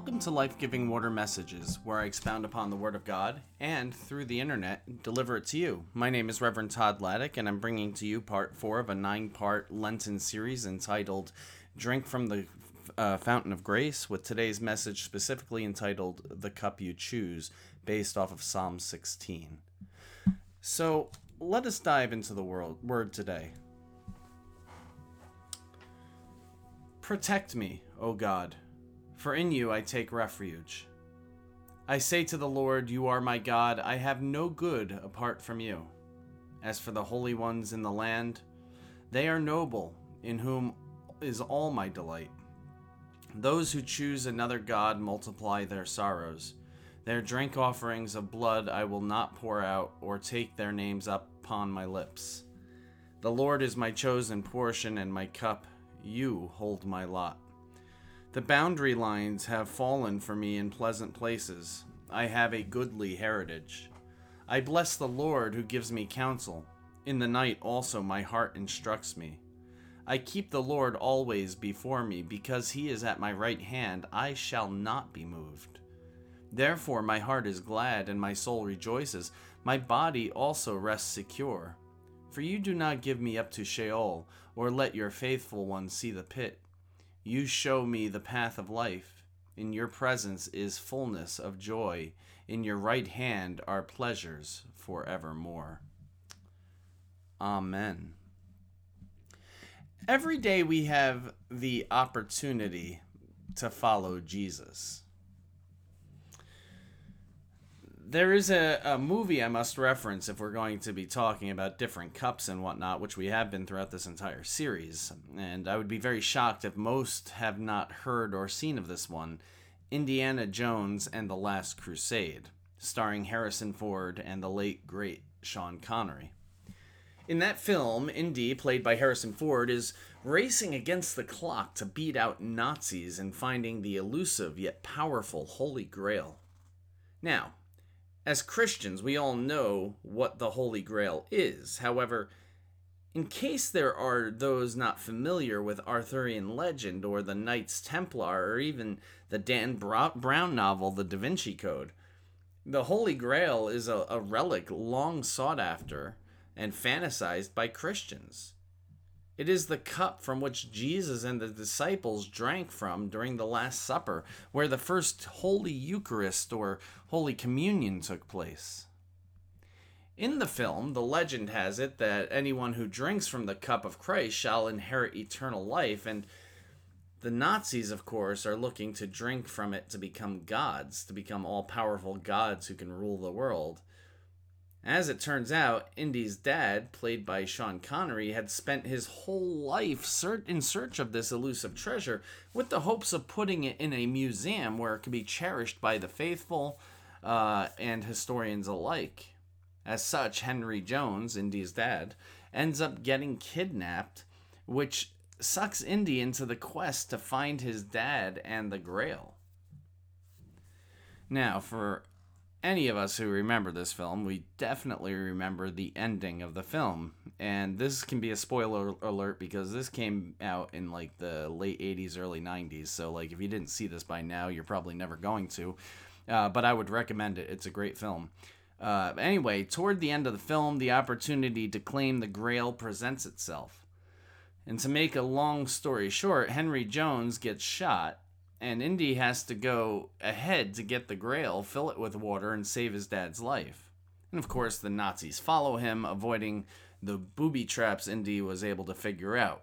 Welcome to Life Giving Water Messages, where I expound upon the Word of God and, through the internet, deliver it to you. My name is Reverend Todd Laddick, and I'm bringing to you part four of a nine part Lenten series entitled Drink from the uh, Fountain of Grace, with today's message specifically entitled The Cup You Choose, based off of Psalm 16. So, let us dive into the world, word today. Protect me, O God for in you I take refuge. I say to the Lord, You are my God, I have no good apart from you. As for the holy ones in the land, they are noble, in whom is all my delight. Those who choose another God multiply their sorrows. Their drink offerings of blood I will not pour out, or take their names up upon my lips. The Lord is my chosen portion and my cup. You hold my lot. The boundary lines have fallen for me in pleasant places. I have a goodly heritage. I bless the Lord who gives me counsel. In the night also my heart instructs me. I keep the Lord always before me, because he is at my right hand, I shall not be moved. Therefore my heart is glad, and my soul rejoices. My body also rests secure. For you do not give me up to Sheol, or let your faithful one see the pit. You show me the path of life. In your presence is fullness of joy. In your right hand are pleasures forevermore. Amen. Every day we have the opportunity to follow Jesus there is a, a movie I must reference if we're going to be talking about different cups and whatnot, which we have been throughout this entire series. And I would be very shocked if most have not heard or seen of this one Indiana Jones and the Last Crusade, starring Harrison Ford and the late, great Sean Connery. In that film, Indy, played by Harrison Ford, is racing against the clock to beat out Nazis and finding the elusive yet powerful Holy Grail. Now, as Christians, we all know what the Holy Grail is. However, in case there are those not familiar with Arthurian legend or the Knights Templar or even the Dan Brown novel, The Da Vinci Code, the Holy Grail is a, a relic long sought after and fantasized by Christians. It is the cup from which Jesus and the disciples drank from during the Last Supper, where the first Holy Eucharist or Holy Communion took place. In the film, the legend has it that anyone who drinks from the cup of Christ shall inherit eternal life, and the Nazis, of course, are looking to drink from it to become gods, to become all powerful gods who can rule the world. As it turns out, Indy's dad, played by Sean Connery, had spent his whole life in search of this elusive treasure with the hopes of putting it in a museum where it could be cherished by the faithful uh, and historians alike. As such, Henry Jones, Indy's dad, ends up getting kidnapped, which sucks Indy into the quest to find his dad and the Grail. Now, for any of us who remember this film, we definitely remember the ending of the film. And this can be a spoiler alert because this came out in like the late 80s, early 90s. So, like, if you didn't see this by now, you're probably never going to. Uh, but I would recommend it. It's a great film. Uh, anyway, toward the end of the film, the opportunity to claim the Grail presents itself. And to make a long story short, Henry Jones gets shot and Indy has to go ahead to get the grail, fill it with water, and save his dad's life. And of course, the Nazis follow him, avoiding the booby traps Indy was able to figure out.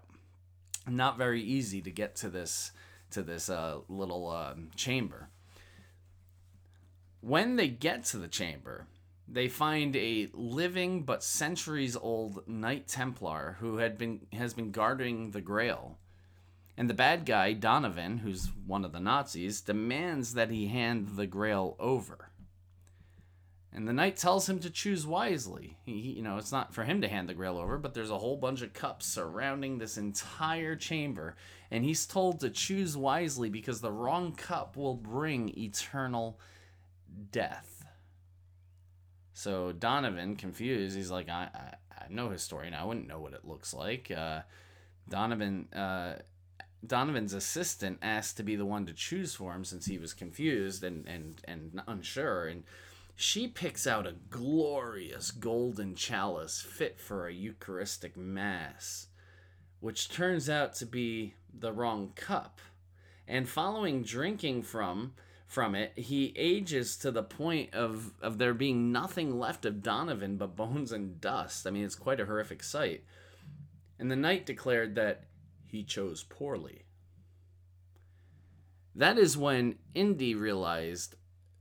Not very easy to get to this to this uh, little uh, chamber. When they get to the chamber, they find a living but centuries old Knight Templar who had been has been guarding the Grail and the bad guy, Donovan, who's one of the Nazis, demands that he hand the grail over. And the knight tells him to choose wisely. He, you know, it's not for him to hand the grail over, but there's a whole bunch of cups surrounding this entire chamber, and he's told to choose wisely because the wrong cup will bring eternal death. So Donovan, confused, he's like, I, I, I'm no historian. I wouldn't know what it looks like. Uh, Donovan uh, Donovan's assistant asked to be the one to choose for him since he was confused and, and, and unsure. And she picks out a glorious golden chalice fit for a Eucharistic Mass, which turns out to be the wrong cup. And following drinking from from it, he ages to the point of, of there being nothing left of Donovan but bones and dust. I mean, it's quite a horrific sight. And the knight declared that he chose poorly. That is when Indy realized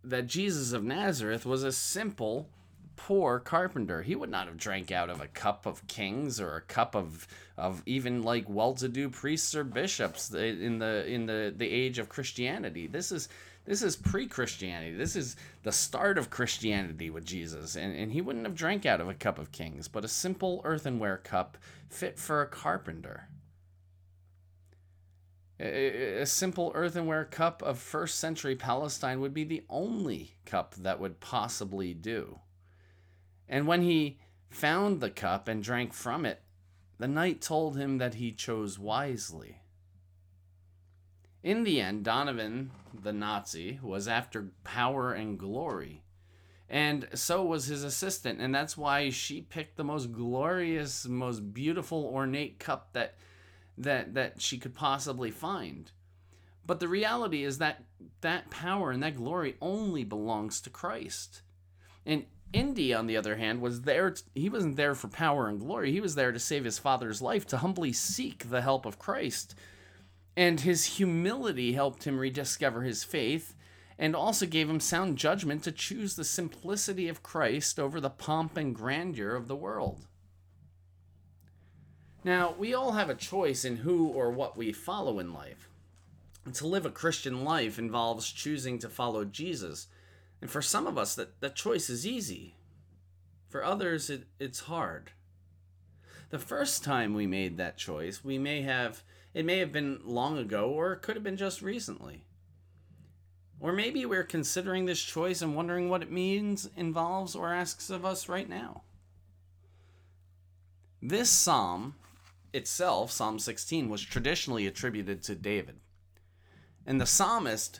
that Jesus of Nazareth was a simple, poor carpenter. He would not have drank out of a cup of kings or a cup of of even like well-to-do priests or bishops in the in the the age of Christianity. This is this is pre-Christianity. This is the start of Christianity with Jesus, and, and he wouldn't have drank out of a cup of kings, but a simple earthenware cup fit for a carpenter. A, simple earthenware cup of first century Palestine would be the only cup that would possibly do. And when he found the cup and drank from it, the knight told him that he chose wisely. In the end, Donovan, the Nazi, was after power and glory. And so was his assistant, and that's why she picked the most glorious, most beautiful, ornate cup that that that she could possibly find. But the reality is that that power and that glory only belongs to Christ. And Indy, on the other hand, was there. he wasn't there for power and glory. He was there to save his father's life, to humbly seek the help of Christ and his humility helped him rediscover his faith and also gave him sound judgment to choose the simplicity of Christ over the pomp and grandeur of the world. Now, we all have a choice in who or what we follow in life. To live a Christian life involves choosing to follow Jesus. And for some of us, that, that choice is easy. For others, it, it's hard. The first time we made that choice, we may have it may have been long ago, or it could have been just recently. Or maybe we're considering this choice and wondering what it means, involves, or asks of us right now. This psalm itself, Psalm 16, was traditionally attributed to David. And the psalmist,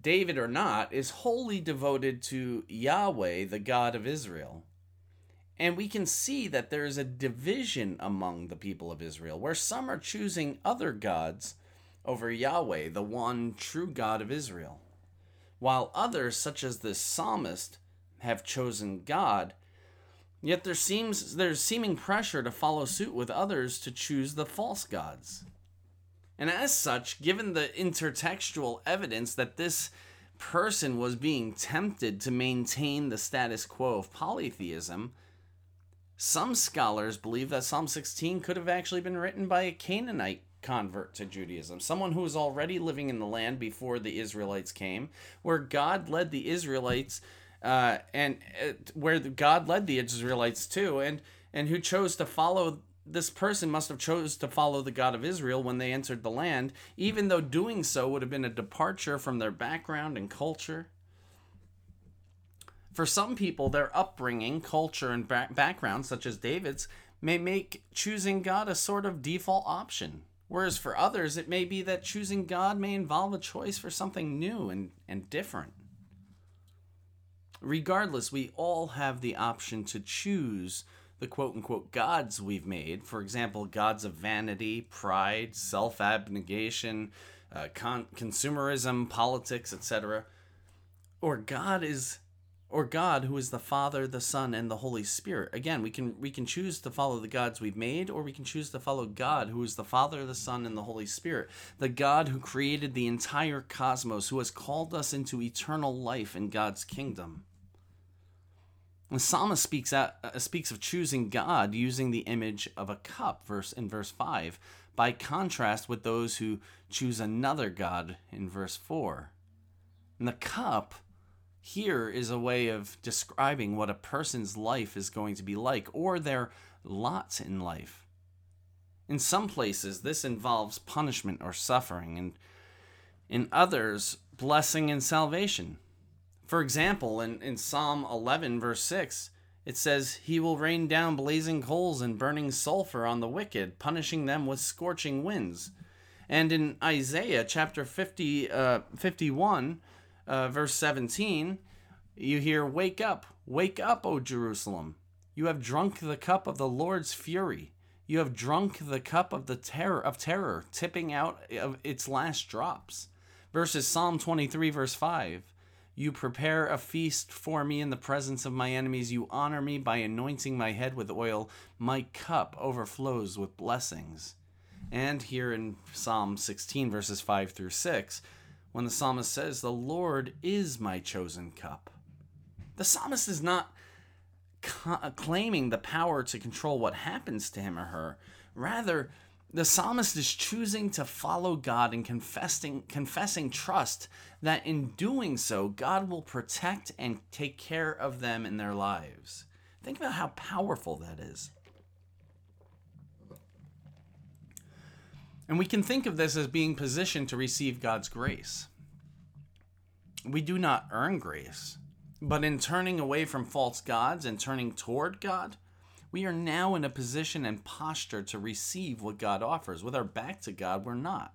David or not, is wholly devoted to Yahweh, the God of Israel. And we can see that there is a division among the people of Israel, where some are choosing other gods over Yahweh, the one true God of Israel, while others, such as this psalmist, have chosen God. Yet there seems there's seeming pressure to follow suit with others to choose the false gods. And as such, given the intertextual evidence that this person was being tempted to maintain the status quo of polytheism, some scholars believe that Psalm 16 could have actually been written by a Canaanite convert to Judaism, someone who was already living in the land before the Israelites came, where God led the Israelites, uh, and uh, where God led the Israelites to, and and who chose to follow. This person must have chose to follow the God of Israel when they entered the land, even though doing so would have been a departure from their background and culture. For some people, their upbringing, culture, and ba- background, such as David's, may make choosing God a sort of default option. Whereas for others, it may be that choosing God may involve a choice for something new and, and different. Regardless, we all have the option to choose the quote unquote gods we've made. For example, gods of vanity, pride, self abnegation, uh, con- consumerism, politics, etc. Or God is or God who is the Father, the Son, and the Holy Spirit. Again, we can we can choose to follow the gods we've made, or we can choose to follow God who is the Father, the Son, and the Holy Spirit. The God who created the entire cosmos, who has called us into eternal life in God's kingdom. The psalmist speaks out, uh, speaks of choosing God using the image of a cup, verse in verse five, by contrast with those who choose another God in verse four. And the cup here is a way of describing what a person's life is going to be like or their lots in life. In some places, this involves punishment or suffering, and in others, blessing and salvation. For example, in, in Psalm 11, verse 6, it says, He will rain down blazing coals and burning sulfur on the wicked, punishing them with scorching winds. And in Isaiah chapter 50, uh, 51, uh, verse 17, you hear, Wake up, wake up, O Jerusalem. You have drunk the cup of the Lord's fury. You have drunk the cup of the terror of terror, tipping out of its last drops. Verses Psalm 23, verse 5. You prepare a feast for me in the presence of my enemies. You honor me by anointing my head with oil. My cup overflows with blessings. And here in Psalm 16, verses 5 through 6, when the psalmist says, The Lord is my chosen cup. The psalmist is not claiming the power to control what happens to him or her. Rather, the psalmist is choosing to follow God and confessing confessing trust that in doing so God will protect and take care of them in their lives. Think about how powerful that is. And we can think of this as being positioned to receive God's grace. We do not earn grace, but in turning away from false gods and turning toward God, we are now in a position and posture to receive what God offers. With our back to God, we're not.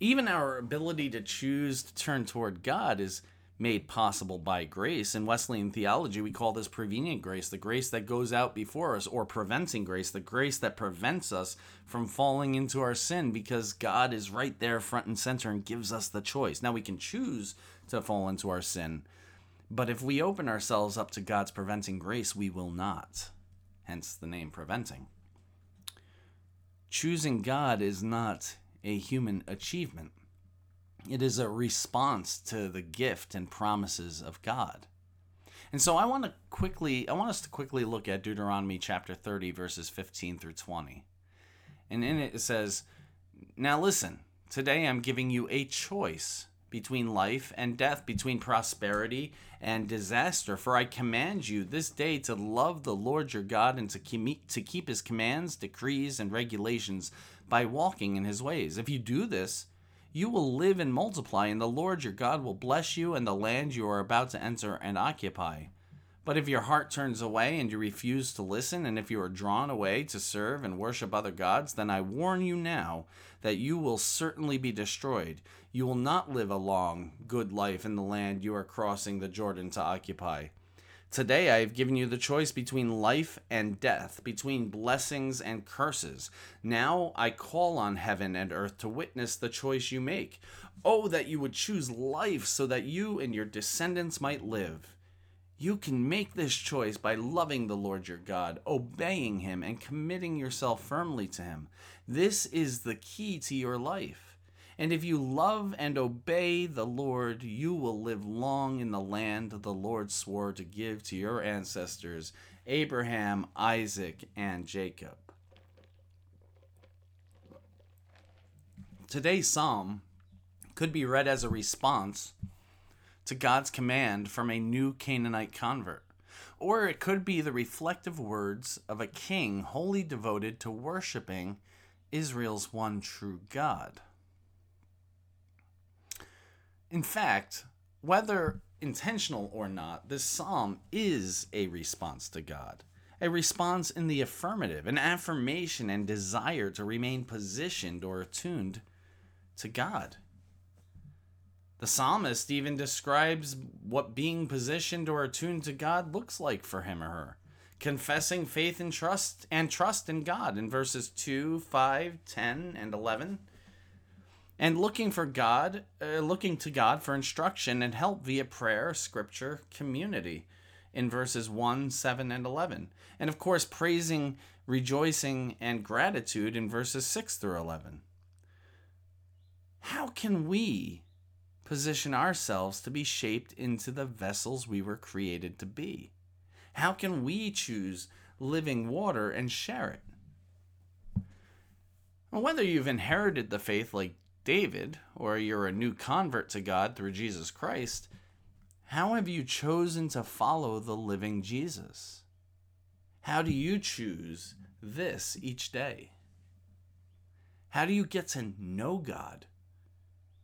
Even our ability to choose to turn toward God is made possible by grace. In Wesleyan theology, we call this prevenient grace, the grace that goes out before us, or preventing grace, the grace that prevents us from falling into our sin because God is right there front and center and gives us the choice. Now we can choose to fall into our sin, but if we open ourselves up to God's preventing grace, we will not. Hence the name preventing. Choosing God is not a human achievement it is a response to the gift and promises of God. And so I want to quickly I want us to quickly look at Deuteronomy chapter 30 verses 15 through 20. And in it it says, "Now listen, today I'm giving you a choice between life and death, between prosperity and disaster. For I command you this day to love the Lord your God and to keep, to keep his commands, decrees, and regulations by walking in his ways. If you do this, you will live and multiply, and the Lord your God will bless you and the land you are about to enter and occupy. But if your heart turns away and you refuse to listen, and if you are drawn away to serve and worship other gods, then I warn you now that you will certainly be destroyed. You will not live a long, good life in the land you are crossing the Jordan to occupy. Today I have given you the choice between life and death, between blessings and curses. Now I call on heaven and earth to witness the choice you make. Oh, that you would choose life so that you and your descendants might live. You can make this choice by loving the Lord your God, obeying Him, and committing yourself firmly to Him. This is the key to your life. And if you love and obey the Lord, you will live long in the land the Lord swore to give to your ancestors, Abraham, Isaac, and Jacob. Today's psalm could be read as a response to God's command from a new Canaanite convert. Or it could be the reflective words of a king wholly devoted to worshiping Israel's one true God. In fact, whether intentional or not, this psalm is a response to God, a response in the affirmative, an affirmation and desire to remain positioned or attuned to God. The psalmist even describes what being positioned or attuned to God looks like for him or her. Confessing faith and trust and trust in God in verses 2, 5, 10, and 11 and looking for God, uh, looking to God for instruction and help via prayer, scripture, community in verses 1, 7, and 11. And of course, praising, rejoicing, and gratitude in verses 6 through 11. How can we position ourselves to be shaped into the vessels we were created to be? How can we choose living water and share it? Whether you've inherited the faith like David, or you're a new convert to God through Jesus Christ, how have you chosen to follow the living Jesus? How do you choose this each day? How do you get to know God?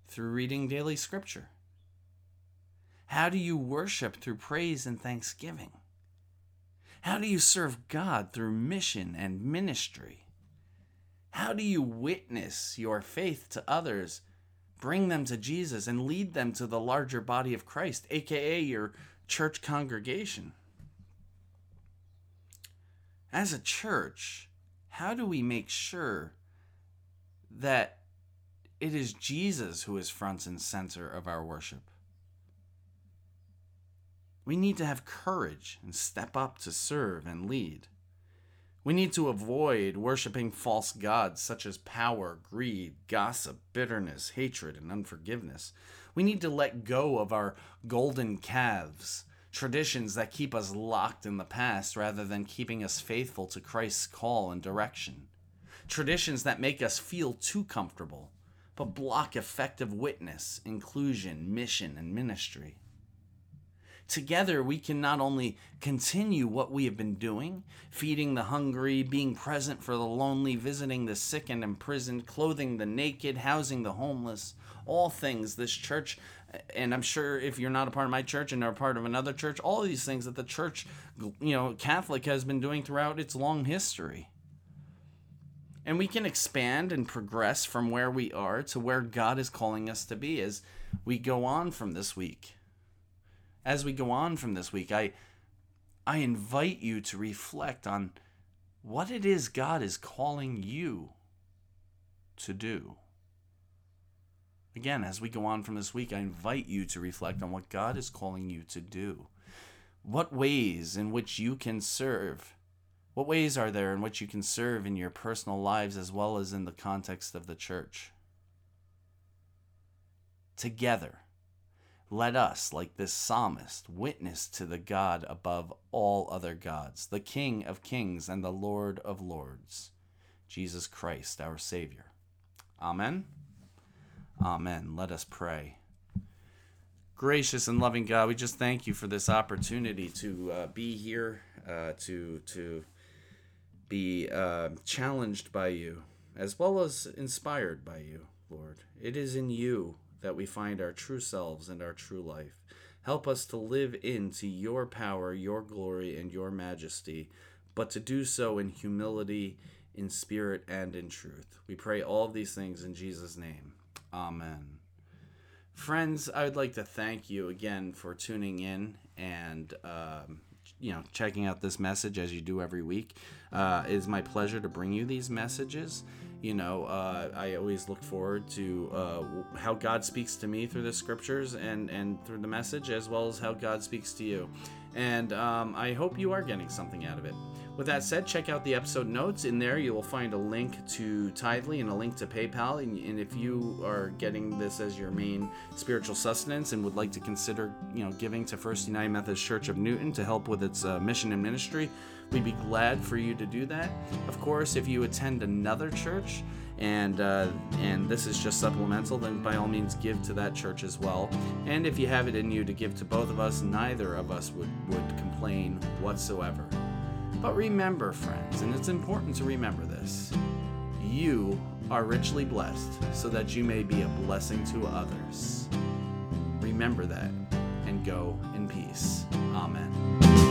Through reading daily scripture. How do you worship through praise and thanksgiving? How do you serve God through mission and ministry? How do you witness your faith to others, bring them to Jesus, and lead them to the larger body of Christ, aka your church congregation? As a church, how do we make sure that it is Jesus who is front and center of our worship? We need to have courage and step up to serve and lead. We need to avoid worshiping false gods such as power, greed, gossip, bitterness, hatred, and unforgiveness. We need to let go of our golden calves, traditions that keep us locked in the past rather than keeping us faithful to Christ's call and direction. Traditions that make us feel too comfortable, but block effective witness, inclusion, mission, and ministry. Together, we can not only continue what we have been doing, feeding the hungry, being present for the lonely, visiting the sick and imprisoned, clothing the naked, housing the homeless, all things this church, and I'm sure if you're not a part of my church and are a part of another church, all these things that the church, you know, Catholic has been doing throughout its long history. And we can expand and progress from where we are to where God is calling us to be as we go on from this week as we go on from this week, I I invite you to reflect on what it is God is calling you to do. Again, as we go on from this week, I invite you to reflect on what God is calling you to do. What ways in which you can serve? What ways are there in which you can serve in your personal lives as well as in the context of the church? Together let us, like this psalmist, witness to the God above all other gods, the King of kings and the Lord of lords, Jesus Christ, our Savior. Amen. Amen. Let us pray. Gracious and loving God, we just thank you for this opportunity to uh, be here, uh, to to be uh, challenged by you, as well as inspired by you, Lord. It is in you that we find our true selves and our true life. Help us to live into your power, your glory, and your majesty, but to do so in humility, in spirit, and in truth. We pray all of these things in Jesus' name. Amen. Friends, I would like to thank you again for tuning in and um, you know checking out this message as you do every week. Uh, it is my pleasure to bring you these messages you know, uh, I always look forward to uh, how God speaks to me through the scriptures and, and through the message, as well as how God speaks to you. And um, I hope you are getting something out of it. With that said, check out the episode notes. In there, you will find a link to Tithely and a link to PayPal. And, and if you are getting this as your main spiritual sustenance and would like to consider, you know, giving to First United Methodist Church of Newton to help with its uh, mission and ministry, we'd be glad for you to do that. Of course, if you attend another church and uh, and this is just supplemental, then by all means give to that church as well. And if you have it in you to give to both of us, neither of us would would complain whatsoever. But remember, friends, and it's important to remember this you are richly blessed so that you may be a blessing to others. Remember that and go in peace. Amen.